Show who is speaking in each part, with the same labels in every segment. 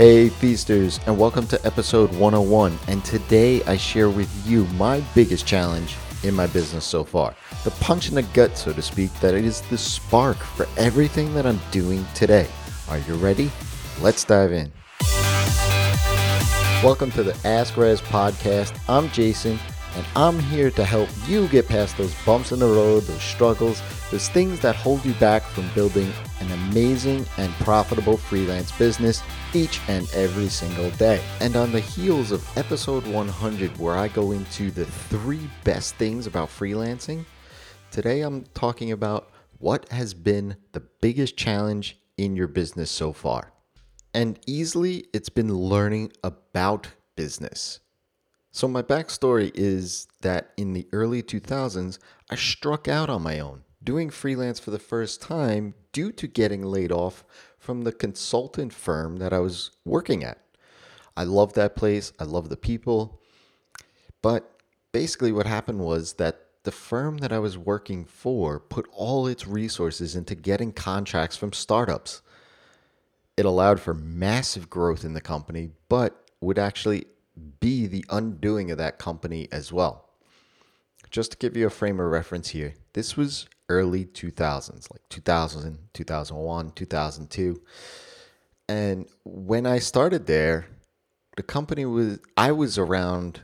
Speaker 1: Hey, feasters, and welcome to episode 101. And today I share with you my biggest challenge in my business so far. The punch in the gut, so to speak, that it is the spark for everything that I'm doing today. Are you ready? Let's dive in. Welcome to the Ask Rez podcast. I'm Jason, and I'm here to help you get past those bumps in the road, those struggles, those things that hold you back from building an amazing and profitable freelance business each and every single day. And on the heels of episode 100, where I go into the three best things about freelancing, today I'm talking about what has been the biggest challenge in your business so far. And easily, it's been learning about business. So, my backstory is that in the early 2000s, I struck out on my own, doing freelance for the first time due to getting laid off from the consultant firm that I was working at. I loved that place, I loved the people. But basically, what happened was that the firm that I was working for put all its resources into getting contracts from startups. It allowed for massive growth in the company, but would actually be the undoing of that company as well. Just to give you a frame of reference here, this was early 2000s, like 2000, 2001, 2002. And when I started there, the company was, I was around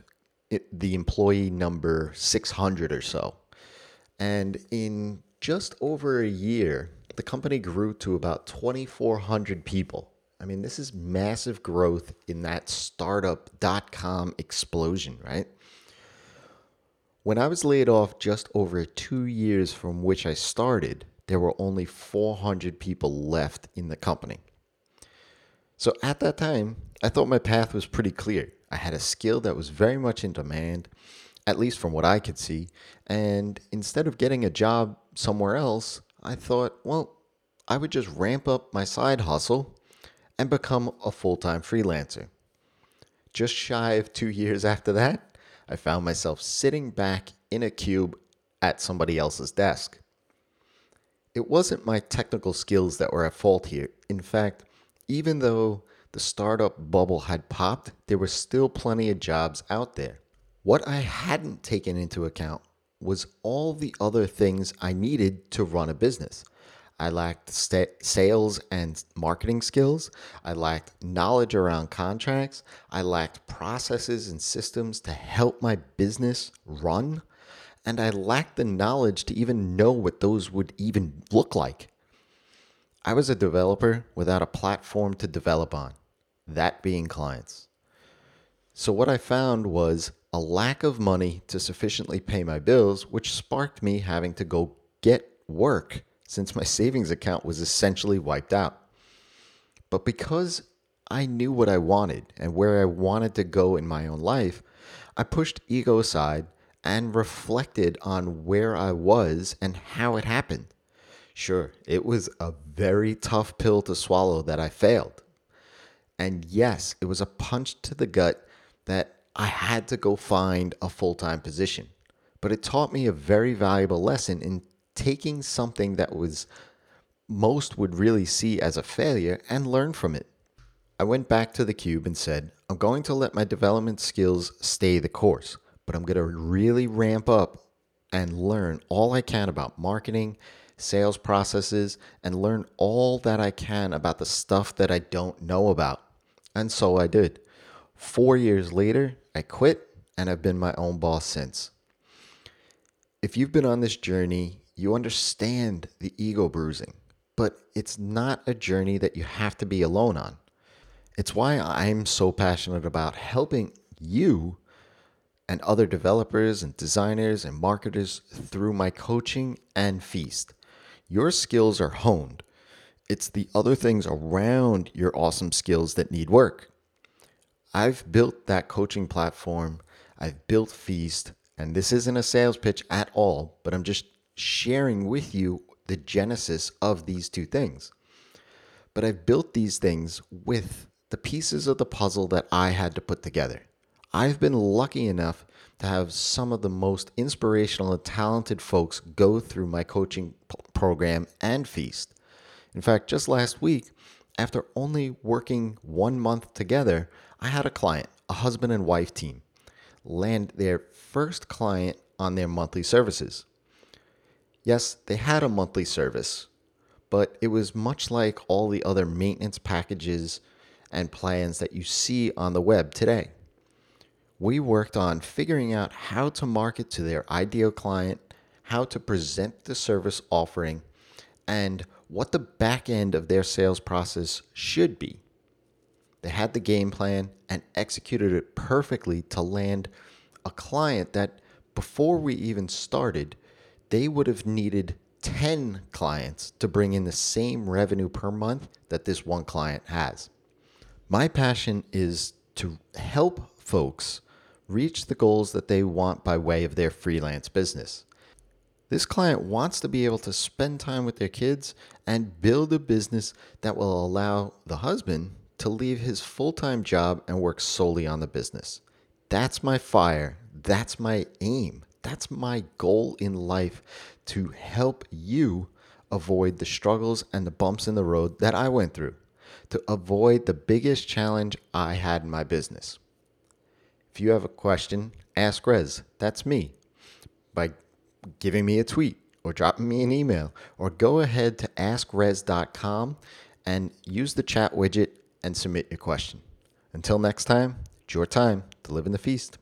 Speaker 1: the employee number 600 or so. And in just over a year, the company grew to about 2,400 people. I mean, this is massive growth in that startup.com explosion, right? When I was laid off just over two years from which I started, there were only 400 people left in the company. So at that time, I thought my path was pretty clear. I had a skill that was very much in demand, at least from what I could see. And instead of getting a job somewhere else, I thought, well, I would just ramp up my side hustle and become a full time freelancer. Just shy of two years after that, I found myself sitting back in a cube at somebody else's desk. It wasn't my technical skills that were at fault here. In fact, even though the startup bubble had popped, there were still plenty of jobs out there. What I hadn't taken into account was all the other things I needed to run a business. I lacked st- sales and marketing skills. I lacked knowledge around contracts. I lacked processes and systems to help my business run. And I lacked the knowledge to even know what those would even look like. I was a developer without a platform to develop on, that being clients. So, what I found was a lack of money to sufficiently pay my bills, which sparked me having to go get work since my savings account was essentially wiped out. But because I knew what I wanted and where I wanted to go in my own life, I pushed ego aside and reflected on where I was and how it happened. Sure, it was a very tough pill to swallow that I failed. And yes, it was a punch to the gut that I had to go find a full time position. But it taught me a very valuable lesson in taking something that was most would really see as a failure and learn from it. I went back to the cube and said, I'm going to let my development skills stay the course, but I'm going to really ramp up and learn all I can about marketing, sales processes, and learn all that I can about the stuff that I don't know about. And so I did. Four years later, I quit and I've been my own boss since. If you've been on this journey, you understand the ego bruising, but it's not a journey that you have to be alone on. It's why I'm so passionate about helping you and other developers and designers and marketers through my coaching and feast. Your skills are honed. It's the other things around your awesome skills that need work. I've built that coaching platform. I've built Feast, and this isn't a sales pitch at all, but I'm just sharing with you the genesis of these two things. But I've built these things with the pieces of the puzzle that I had to put together. I've been lucky enough to have some of the most inspirational and talented folks go through my coaching p- program and feast. In fact, just last week, after only working one month together, I had a client, a husband and wife team, land their first client on their monthly services. Yes, they had a monthly service, but it was much like all the other maintenance packages and plans that you see on the web today. We worked on figuring out how to market to their ideal client, how to present the service offering, and what the back end of their sales process should be. They had the game plan and executed it perfectly to land a client that before we even started, they would have needed 10 clients to bring in the same revenue per month that this one client has. My passion is to help folks reach the goals that they want by way of their freelance business. This client wants to be able to spend time with their kids and build a business that will allow the husband to leave his full time job and work solely on the business. That's my fire. That's my aim. That's my goal in life to help you avoid the struggles and the bumps in the road that I went through, to avoid the biggest challenge I had in my business. If you have a question, ask Rez. That's me. By giving me a tweet or dropping me an email, or go ahead to askrez.com and use the chat widget and submit your question. Until next time, it's your time to live in the feast.